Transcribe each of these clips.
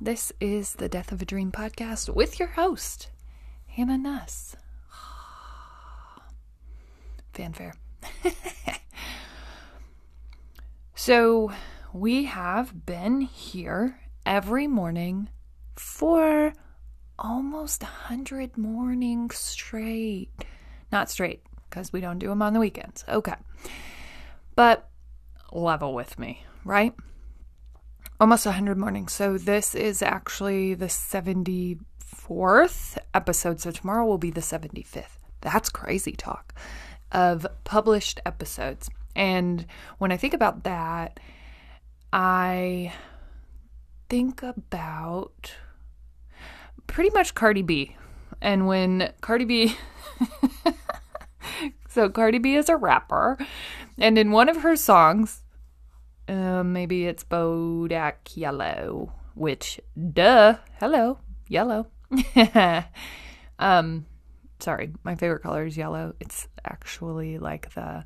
This is the Death of a Dream podcast with your host, Hannah Nuss. Fanfare. so, we have been here every morning for almost a hundred mornings straight. Not straight, because we don't do them on the weekends. Okay. But level with me, right? Almost a 100 mornings. So this is actually the 74th episode. So tomorrow will be the 75th. That's crazy talk of published episodes. And when I think about that, I think about pretty much Cardi B. And when Cardi B So Cardi B is a rapper, and in one of her songs, uh, maybe it's Bodak Yellow, which duh, hello, yellow. um, sorry, my favorite color is yellow. It's actually like the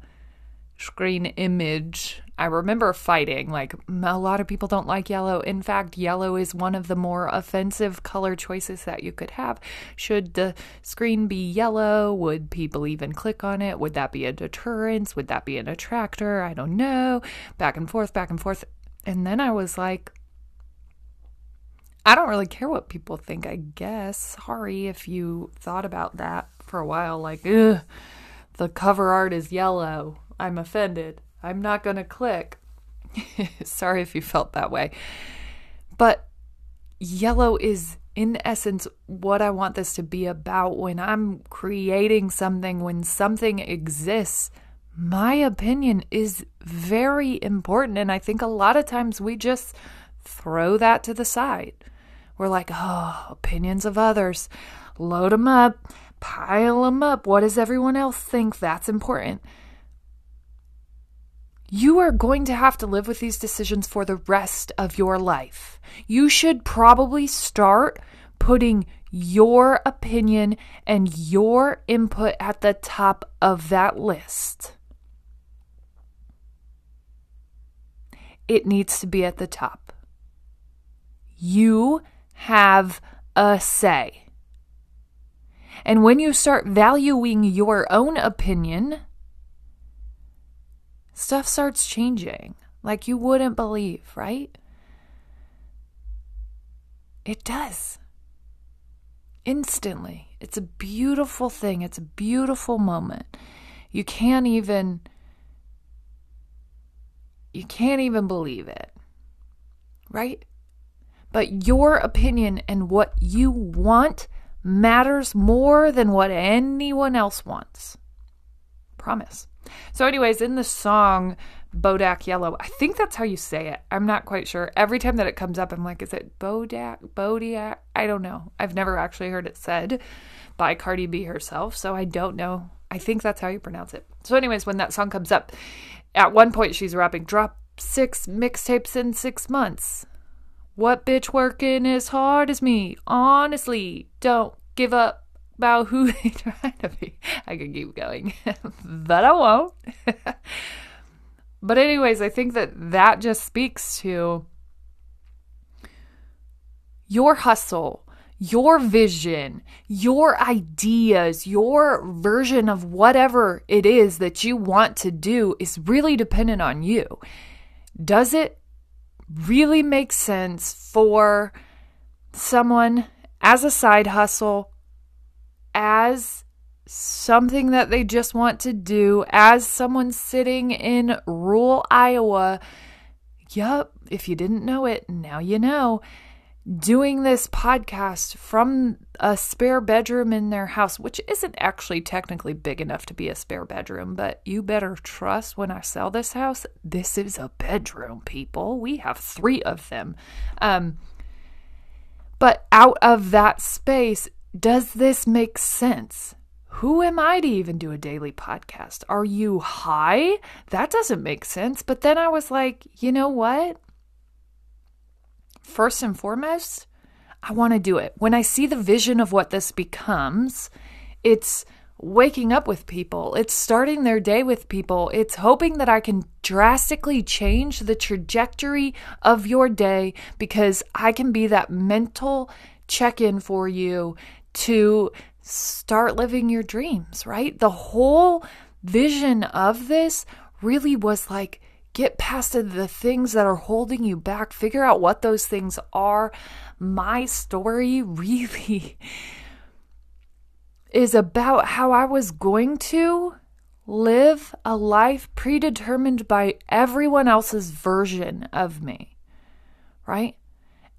screen image. I remember fighting. Like, a lot of people don't like yellow. In fact, yellow is one of the more offensive color choices that you could have. Should the screen be yellow? Would people even click on it? Would that be a deterrence? Would that be an attractor? I don't know. Back and forth, back and forth. And then I was like, I don't really care what people think, I guess. Sorry if you thought about that for a while. Like, ugh, the cover art is yellow I'm offended. I'm not going to click. Sorry if you felt that way. But yellow is, in essence, what I want this to be about when I'm creating something, when something exists. My opinion is very important. And I think a lot of times we just throw that to the side. We're like, oh, opinions of others, load them up, pile them up. What does everyone else think? That's important you are going to have to live with these decisions for the rest of your life. You should probably start putting your opinion and your input at the top of that list. It needs to be at the top. You have a say. And when you start valuing your own opinion, stuff starts changing like you wouldn't believe, right? It does. Instantly. It's a beautiful thing. It's a beautiful moment. You can't even you can't even believe it. Right? But your opinion and what you want matters more than what anyone else wants. Promise. So, anyways, in the song Bodak Yellow, I think that's how you say it. I'm not quite sure. Every time that it comes up, I'm like, is it Bodak? Bodiak? I don't know. I've never actually heard it said by Cardi B herself, so I don't know. I think that's how you pronounce it. So, anyways, when that song comes up, at one point she's rapping, drop six mixtapes in six months. What bitch working as hard as me? Honestly, don't give up about who they try to be. I could keep going, but I won't. but, anyways, I think that that just speaks to your hustle, your vision, your ideas, your version of whatever it is that you want to do is really dependent on you. Does it really make sense for someone as a side hustle as something that they just want to do, as someone sitting in rural Iowa. Yup, if you didn't know it, now you know. Doing this podcast from a spare bedroom in their house, which isn't actually technically big enough to be a spare bedroom, but you better trust when I sell this house, this is a bedroom, people. We have three of them. Um, but out of that space, does this make sense? Who am I to even do a daily podcast? Are you high? That doesn't make sense. But then I was like, you know what? First and foremost, I want to do it. When I see the vision of what this becomes, it's waking up with people. It's starting their day with people. It's hoping that I can drastically change the trajectory of your day because I can be that mental check in for you to start living your dreams, right? The whole vision of this really was like get past the things that are holding you back, figure out what those things are. My story really is about how I was going to live a life predetermined by everyone else's version of me, right?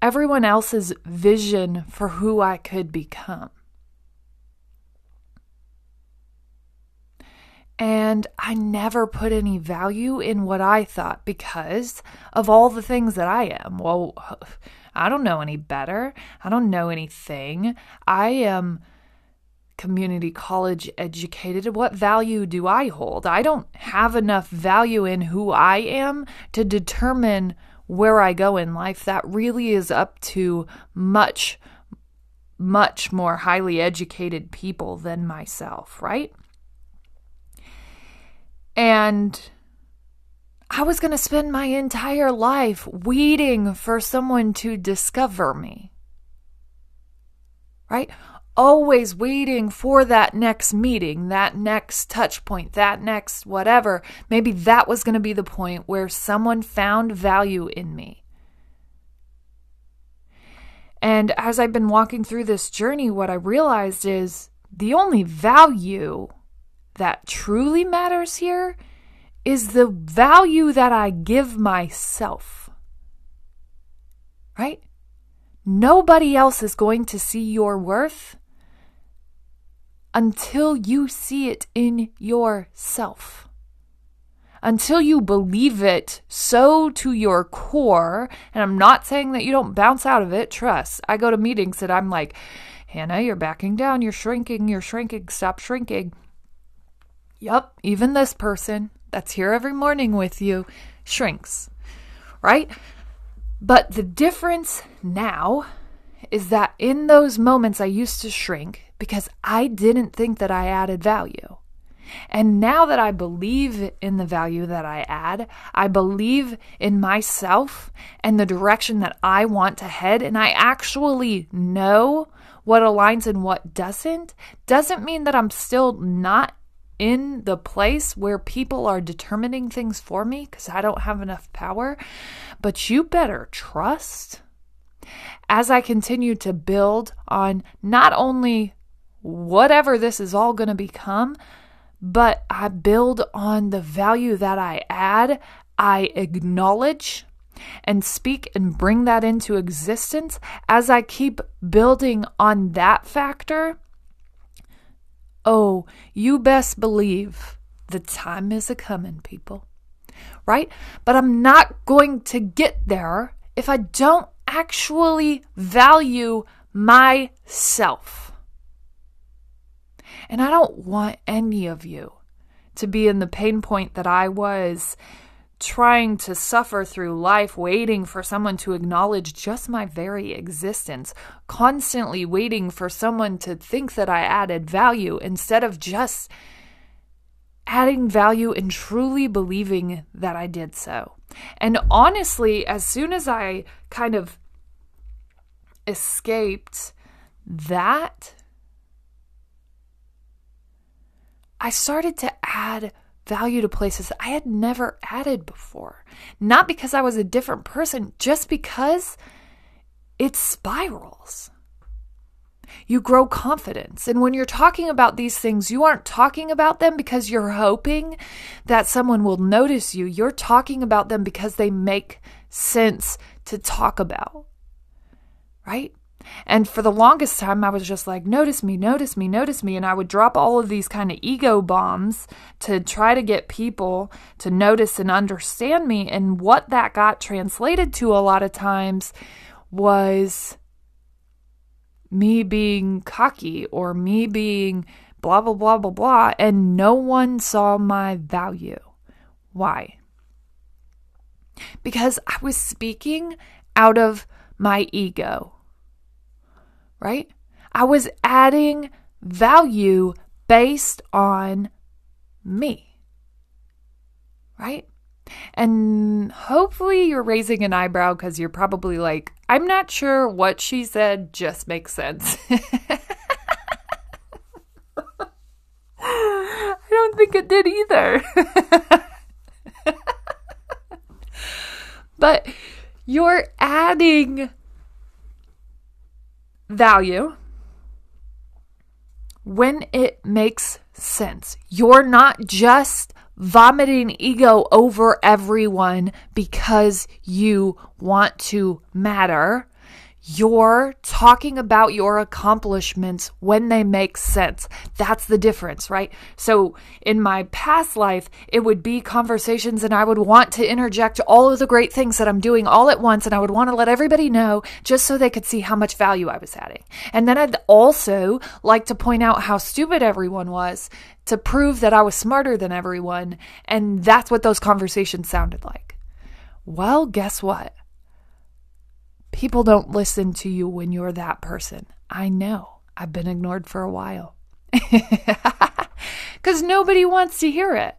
Everyone else's vision for who I could become. And I never put any value in what I thought because of all the things that I am. Well, I don't know any better. I don't know anything. I am community college educated. What value do I hold? I don't have enough value in who I am to determine where I go in life. That really is up to much, much more highly educated people than myself, right? And I was going to spend my entire life waiting for someone to discover me. Right? Always waiting for that next meeting, that next touch point, that next whatever. Maybe that was going to be the point where someone found value in me. And as I've been walking through this journey, what I realized is the only value that truly matters here is the value that I give myself. Right? Nobody else is going to see your worth until you see it in yourself. Until you believe it so to your core, and I'm not saying that you don't bounce out of it, trust. I go to meetings that I'm like, Hannah, you're backing down, you're shrinking, you're shrinking, stop shrinking. Yup, even this person that's here every morning with you shrinks, right? But the difference now is that in those moments I used to shrink, because I didn't think that I added value. And now that I believe in the value that I add, I believe in myself and the direction that I want to head, and I actually know what aligns and what doesn't, doesn't mean that I'm still not in the place where people are determining things for me because I don't have enough power. But you better trust as I continue to build on not only whatever this is all going to become, but I build on the value that I add, I acknowledge and speak and bring that into existence as I keep building on that factor. Oh, you best believe the time is a coming, people. Right? But I'm not going to get there if I don't actually value myself. And I don't want any of you to be in the pain point that I was trying to suffer through life, waiting for someone to acknowledge just my very existence, constantly waiting for someone to think that I added value instead of just adding value and truly believing that I did so. And honestly, as soon as I kind of escaped that I started to add value to places I had never added before. Not because I was a different person, just because it spirals. You grow confidence. And when you're talking about these things, you aren't talking about them because you're hoping that someone will notice you. You're talking about them because they make sense to talk about. Right? And for the longest time, I was just like, notice me, notice me, notice me. And I would drop all of these kind of ego bombs to try to get people to notice and understand me. And what that got translated to a lot of times was me being cocky or me being blah, blah, blah, blah, blah. And no one saw my value. Why? Because I was speaking out of my ego right? I was adding value based on me. Right? And hopefully you're raising an eyebrow because you're probably like, I'm not sure what she said just makes sense. I don't think it did either. but you're adding value when it makes sense. You're not just vomiting ego over everyone because you want to matter. You're talking about your accomplishments when they make sense. That's the difference, right? So, in my past life, it would be conversations, and I would want to interject all of the great things that I'm doing all at once, and I would want to let everybody know just so they could see how much value I was adding. And then I'd also like to point out how stupid everyone was to prove that I was smarter than everyone. And that's what those conversations sounded like. Well, guess what? People don't listen to you when you're that person. I know. I've been ignored for a while. Because nobody wants to hear it.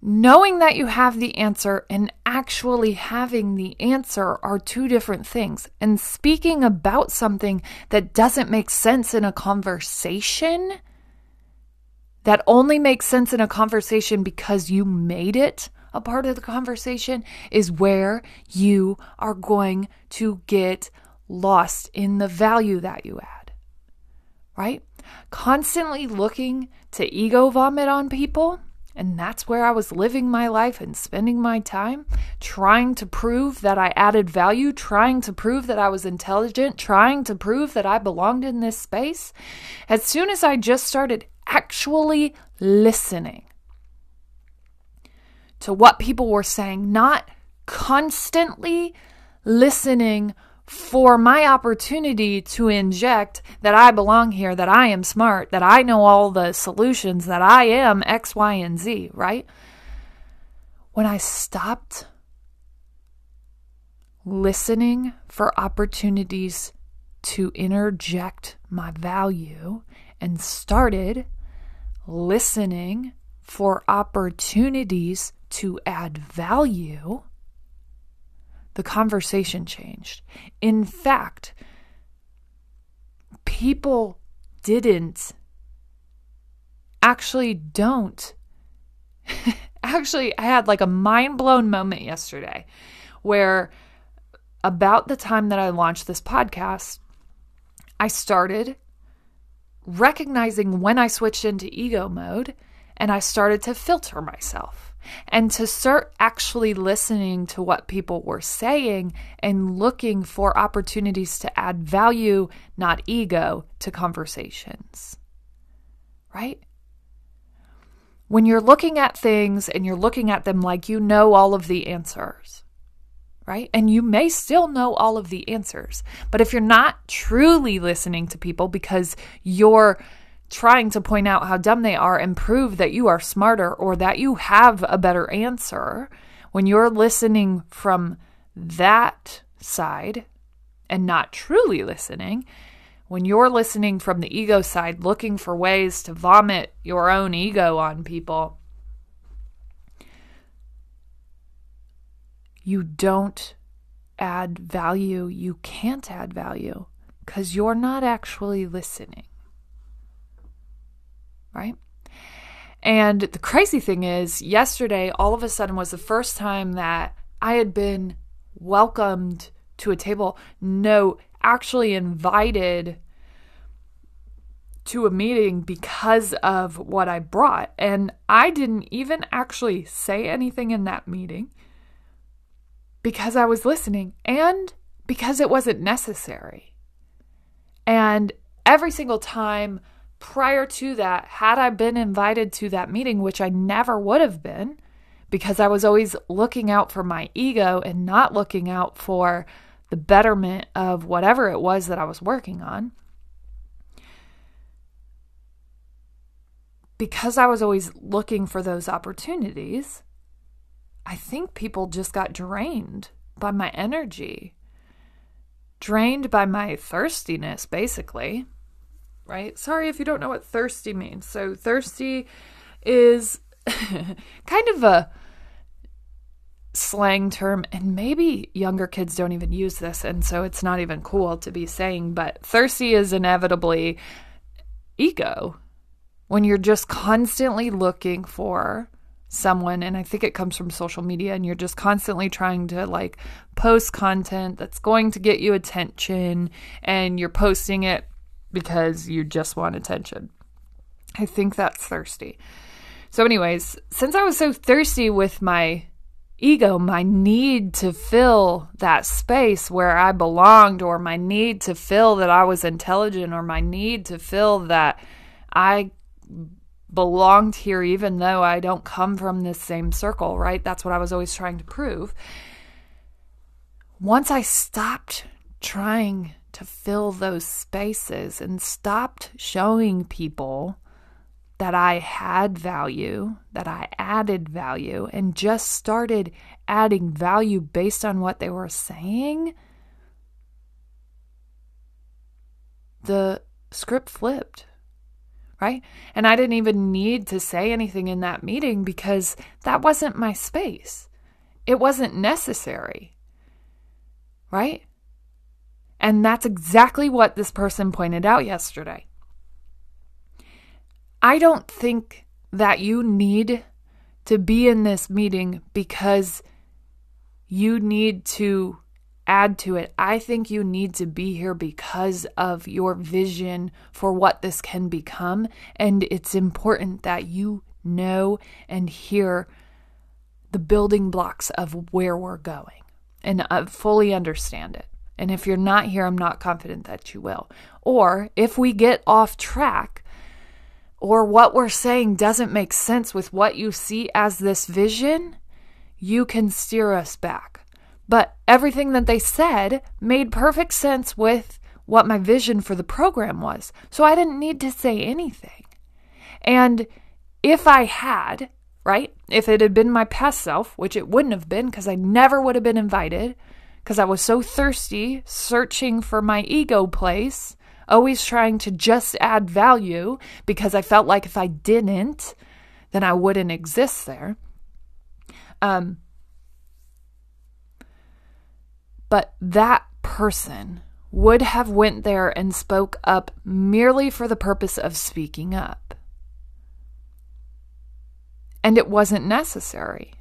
Knowing that you have the answer and actually having the answer are two different things. And speaking about something that doesn't make sense in a conversation, that only makes sense in a conversation because you made it a part of the conversation is where you are going to get lost in the value that you add. Right? Constantly looking to ego vomit on people. And that's where I was living my life and spending my time trying to prove that I added value, trying to prove that I was intelligent, trying to prove that I belonged in this space. As soon as I just started actually listening, to what people were saying, not constantly listening for my opportunity to inject that I belong here, that I am smart, that I know all the solutions, that I am X, Y, and Z, right? When I stopped listening for opportunities to interject my value and started listening for opportunities to add value, the conversation changed. In fact, people didn't actually don't. actually, I had like a mind blown moment yesterday where about the time that I launched this podcast, I started recognizing when I switched into ego mode and I started to filter myself and to start actually listening to what people were saying and looking for opportunities to add value, not ego, to conversations. Right? When you're looking at things and you're looking at them like you know all of the answers, right? And you may still know all of the answers, but if you're not truly listening to people because you're trying to point out how dumb they are and prove that you are smarter or that you have a better answer, when you're listening from that side and not truly listening, when you're listening from the ego side, looking for ways to vomit your own ego on people, you don't add value. You can't add value because you're not actually listening right? And the crazy thing is, yesterday, all of a sudden, was the first time that I had been welcomed to a table. No, actually invited to a meeting because of what I brought. And I didn't even actually say anything in that meeting because I was listening and because it wasn't necessary. And every single time prior to that, had I been invited to that meeting, which I never would have been, because I was always looking out for my ego and not looking out for the betterment of whatever it was that I was working on. Because I was always looking for those opportunities, I think people just got drained by my energy, drained by my thirstiness, basically right? Sorry if you don't know what thirsty means. So, thirsty is kind of a slang term, and maybe younger kids don't even use this, and so it's not even cool to be saying, but thirsty is inevitably ego when you're just constantly looking for someone and i think it comes from social media and you're just constantly trying to like post content that's going to get you attention and you're posting it because you just want attention i think that's thirsty so anyways since i was so thirsty with my ego my need to fill that space where i belonged or my need to feel that i was intelligent or my need to feel that i belonged here even though I don't come from this same circle, right? That's what I was always trying to prove. Once I stopped trying to fill those spaces and stopped showing people that I had value, that I added value, and just started adding value based on what they were saying, the script flipped right? And I didn't even need to say anything in that meeting because that wasn't my space. It wasn't necessary, right? And that's exactly what this person pointed out yesterday. I don't think that you need to be in this meeting because you need to add to it. I think you need to be here because of your vision for what this can become. And it's important that you know and hear the building blocks of where we're going and uh, fully understand it. And if you're not here, I'm not confident that you will. Or if we get off track, or what we're saying doesn't make sense with what you see as this vision, you can steer us back. But everything that they said made perfect sense with what my vision for the program was. So I didn't need to say anything. And if I had, right, if it had been my past self, which it wouldn't have been because I never would have been invited, because I was so thirsty, searching for my ego place, always trying to just add value because I felt like if I didn't, then I wouldn't exist there. Um, but that person would have went there and spoke up merely for the purpose of speaking up. And it wasn't necessary.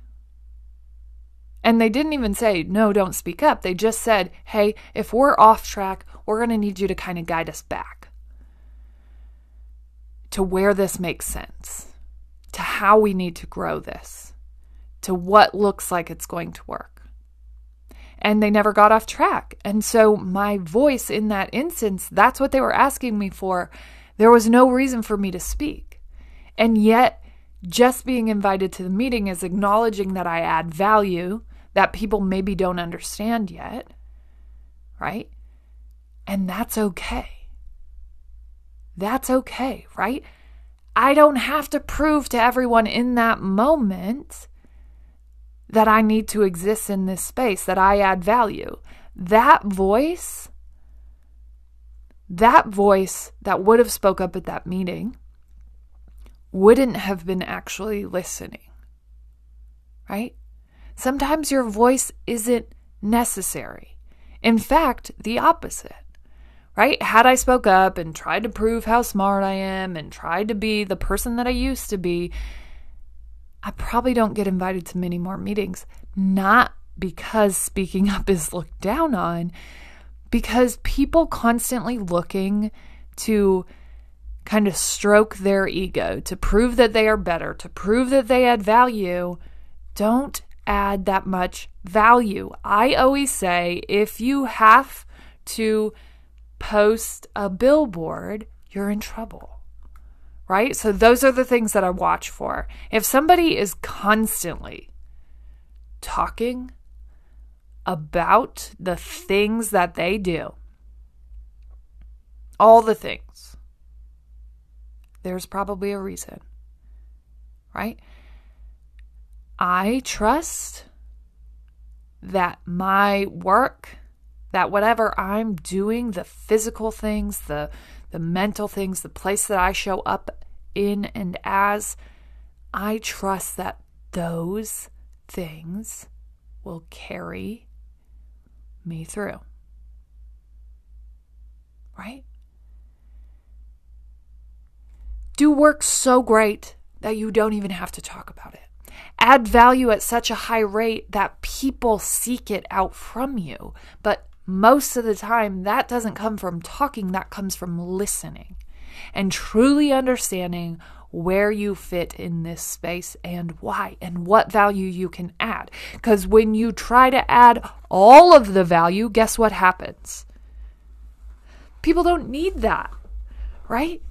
And they didn't even say, no, don't speak up. They just said, hey, if we're off track, we're going to need you to kind of guide us back to where this makes sense, to how we need to grow this, to what looks like it's going to work and they never got off track. And so, my voice in that instance, that's what they were asking me for. There was no reason for me to speak. And yet, just being invited to the meeting is acknowledging that I add value that people maybe don't understand yet, right? And that's okay. That's okay, right? I don't have to prove to everyone in that moment that I need to exist in this space, that I add value. That voice, that voice that would have spoke up at that meeting wouldn't have been actually listening. Right? Sometimes your voice isn't necessary. In fact, the opposite. Right? Had I spoke up and tried to prove how smart I am and tried to be the person that I used to be, I probably don't get invited to many more meetings, not because speaking up is looked down on, because people constantly looking to kind of stroke their ego, to prove that they are better, to prove that they add value, don't add that much value. I always say if you have to post a billboard, you're in trouble right? So those are the things that I watch for. If somebody is constantly talking about the things that they do, all the things, there's probably a reason, right? I trust that my work, that whatever I'm doing, the physical things, the the mental things, the place that I show up in and as, I trust that those things will carry me through. Right? Do work so great that you don't even have to talk about it. Add value at such a high rate that people seek it out from you. But most of the time, that doesn't come from talking, that comes from listening and truly understanding where you fit in this space and why and what value you can add. Because when you try to add all of the value, guess what happens? People don't need that, right?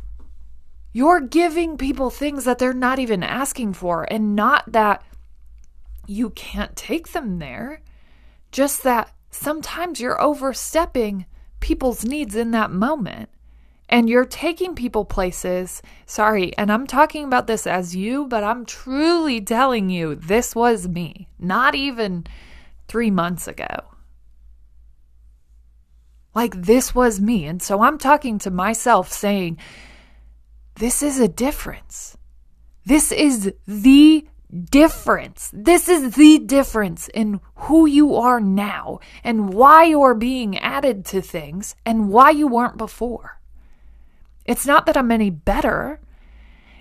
You're giving people things that they're not even asking for, and not that you can't take them there, just that sometimes you're overstepping people's needs in that moment. And you're taking people places. Sorry, and I'm talking about this as you, but I'm truly telling you this was me, not even three months ago. Like, this was me. And so I'm talking to myself saying, this is a difference. This is the difference. This is the difference in who you are now and why you're being added to things and why you weren't before. It's not that I'm any better.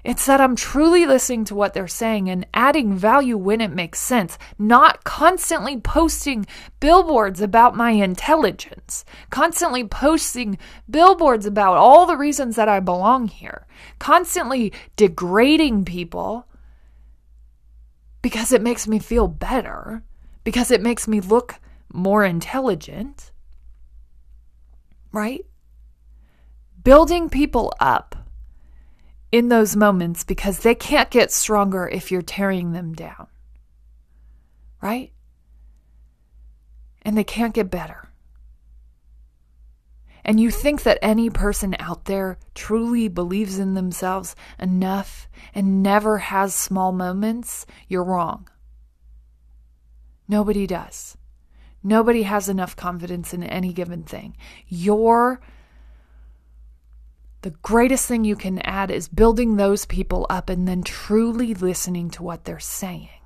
It's that I'm truly listening to what they're saying and adding value when it makes sense, not constantly posting billboards about my intelligence, constantly posting billboards about all the reasons that I belong here, constantly degrading people because it makes me feel better, because it makes me look more intelligent, right? Building people up in those moments because they can't get stronger if you're tearing them down. Right? And they can't get better. And you think that any person out there truly believes in themselves enough and never has small moments, you're wrong. Nobody does. Nobody has enough confidence in any given thing. Your the greatest thing you can add is building those people up and then truly listening to what they're saying.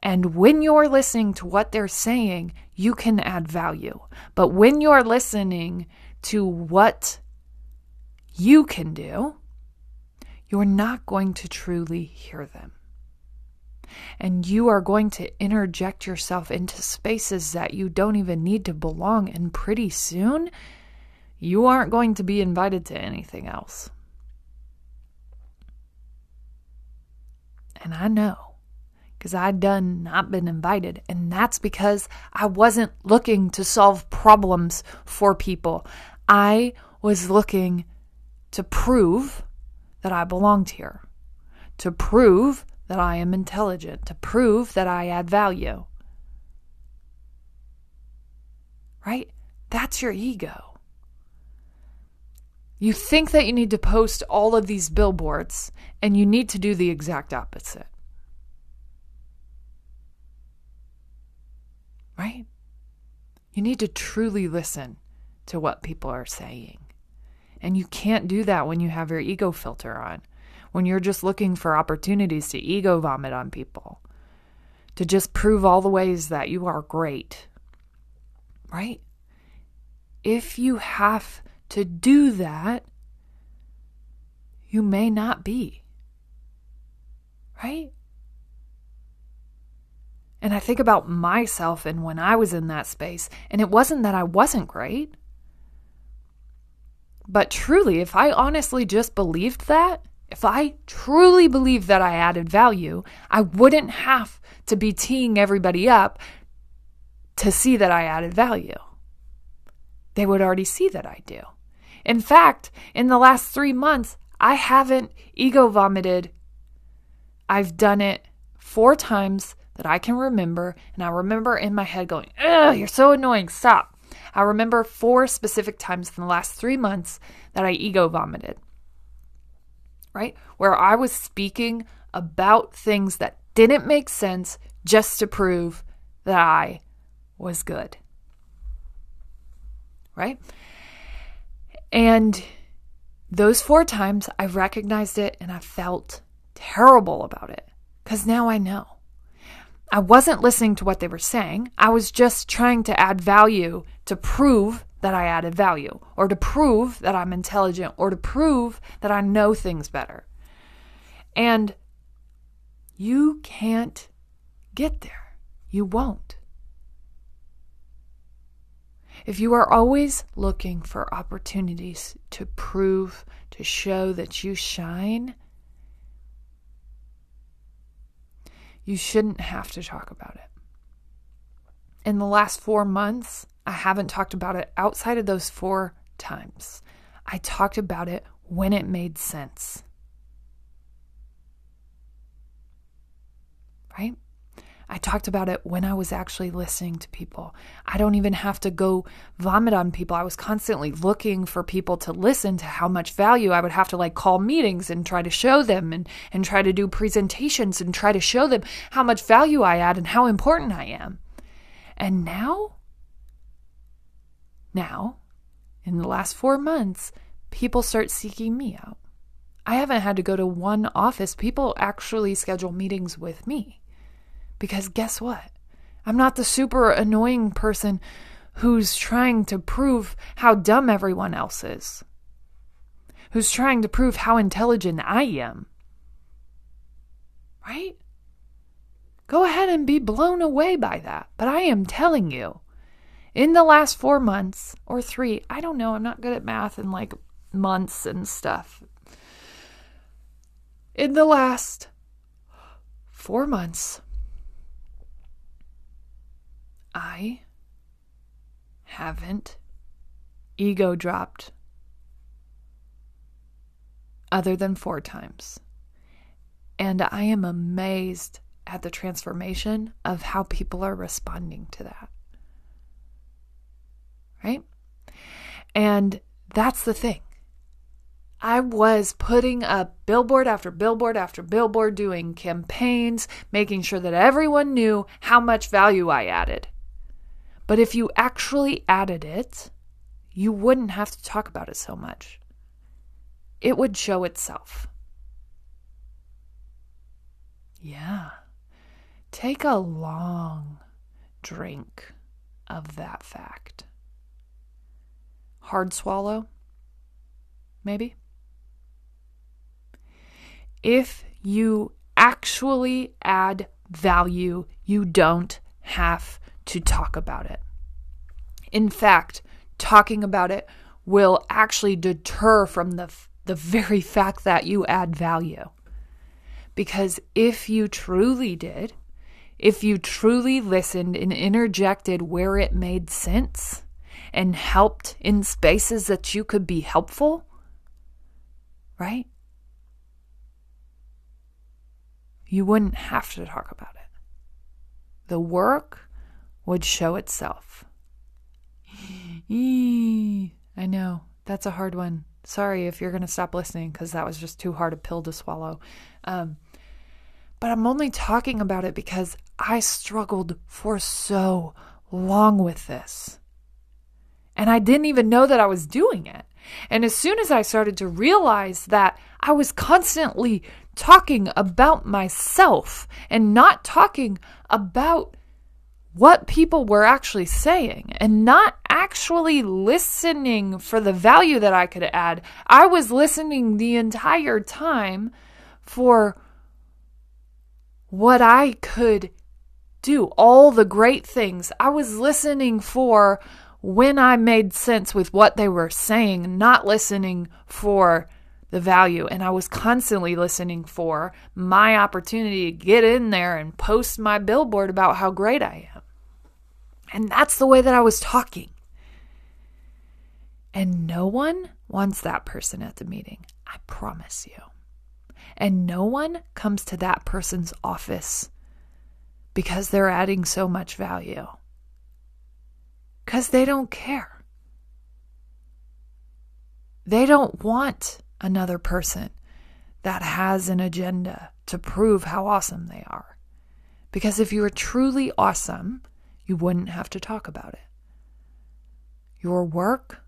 And when you're listening to what they're saying, you can add value. But when you're listening to what you can do, you're not going to truly hear them. And you are going to interject yourself into spaces that you don't even need to belong. And pretty soon, you aren't going to be invited to anything else. And I know because I'd done not been invited. And that's because I wasn't looking to solve problems for people. I was looking to prove that I belonged here, to prove that I am intelligent, to prove that I add value. Right? That's your ego. You think that you need to post all of these billboards, and you need to do the exact opposite. Right? You need to truly listen to what people are saying. And you can't do that when you have your ego filter on, when you're just looking for opportunities to ego vomit on people, to just prove all the ways that you are great. Right? If you have to do that, you may not be. Right? And I think about myself and when I was in that space, and it wasn't that I wasn't great. But truly, if I honestly just believed that, if I truly believed that I added value, I wouldn't have to be teeing everybody up to see that I added value. They would already see that I do. In fact, in the last three months, I haven't ego vomited. I've done it four times that I can remember. And I remember in my head going, Ugh, you're so annoying. Stop. I remember four specific times in the last three months that I ego vomited, right? Where I was speaking about things that didn't make sense just to prove that I was good, right? And those four times I've recognized it and I felt terrible about it because now I know. I wasn't listening to what they were saying. I was just trying to add value to prove that I added value, or to prove that I'm intelligent, or to prove that I know things better. And you can't get there. You won't. If you are always looking for opportunities to prove, to show that you shine, you shouldn't have to talk about it. In the last four months, I haven't talked about it outside of those four times. I talked about it when it made sense. Right? I talked about it when I was actually listening to people. I don't even have to go vomit on people. I was constantly looking for people to listen to how much value I would have to like call meetings and try to show them and, and try to do presentations and try to show them how much value I add and how important I am. And now, now, in the last four months, people start seeking me out. I haven't had to go to one office. People actually schedule meetings with me. Because guess what? I'm not the super annoying person who's trying to prove how dumb everyone else is, who's trying to prove how intelligent I am. Right? Go ahead and be blown away by that. But I am telling you, in the last four months or three, I don't know, I'm not good at math and like months and stuff. In the last four months, I haven't ego dropped other than four times. And I am amazed at the transformation of how people are responding to that. Right? And that's the thing. I was putting up billboard after billboard after billboard, doing campaigns, making sure that everyone knew how much value I added. But if you actually added it, you wouldn't have to talk about it so much. It would show itself. Yeah. Take a long drink of that fact. Hard swallow? Maybe? If you actually add value, you don't have to talk about it. In fact, talking about it will actually deter from the, the very fact that you add value. Because if you truly did, if you truly listened and interjected where it made sense and helped in spaces that you could be helpful, right? You wouldn't have to talk about it. The work would show itself. I know. That's a hard one. Sorry if you're going to stop listening because that was just too hard a pill to swallow. Um, but I'm only talking about it because I struggled for so long with this. And I didn't even know that I was doing it. And as soon as I started to realize that I was constantly talking about myself and not talking about what people were actually saying and not actually listening for the value that I could add. I was listening the entire time for what I could do, all the great things. I was listening for when I made sense with what they were saying, not listening for the value. And I was constantly listening for my opportunity to get in there and post my billboard about how great I am. And that's the way that I was talking. And no one wants that person at the meeting. I promise you. And no one comes to that person's office because they're adding so much value. Because they don't care. They don't want another person that has an agenda to prove how awesome they are. Because if you are truly awesome, you wouldn't have to talk about it. Your work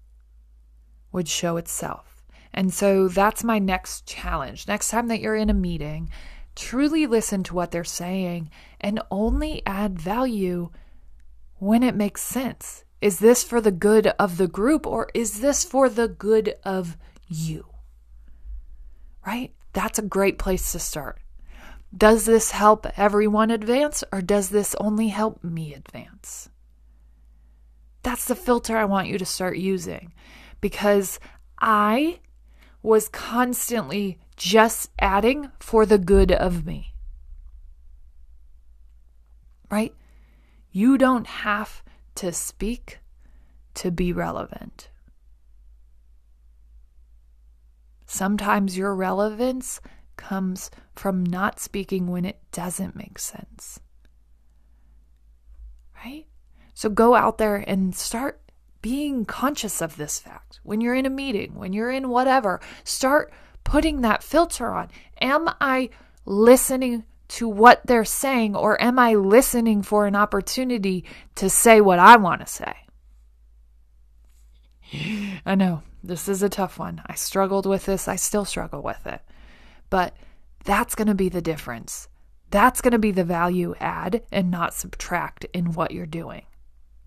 would show itself. And so that's my next challenge. Next time that you're in a meeting, truly listen to what they're saying and only add value when it makes sense. Is this for the good of the group or is this for the good of you? Right? That's a great place to start. Does this help everyone advance or does this only help me advance? That's the filter I want you to start using because I was constantly just adding for the good of me. Right? You don't have to speak to be relevant. Sometimes your relevance comes from not speaking when it doesn't make sense. Right? So go out there and start being conscious of this fact. When you're in a meeting, when you're in whatever, start putting that filter on. Am I listening to what they're saying or am I listening for an opportunity to say what I want to say? I know this is a tough one. I struggled with this. I still struggle with it. But that's going to be the difference. That's going to be the value add and not subtract in what you're doing.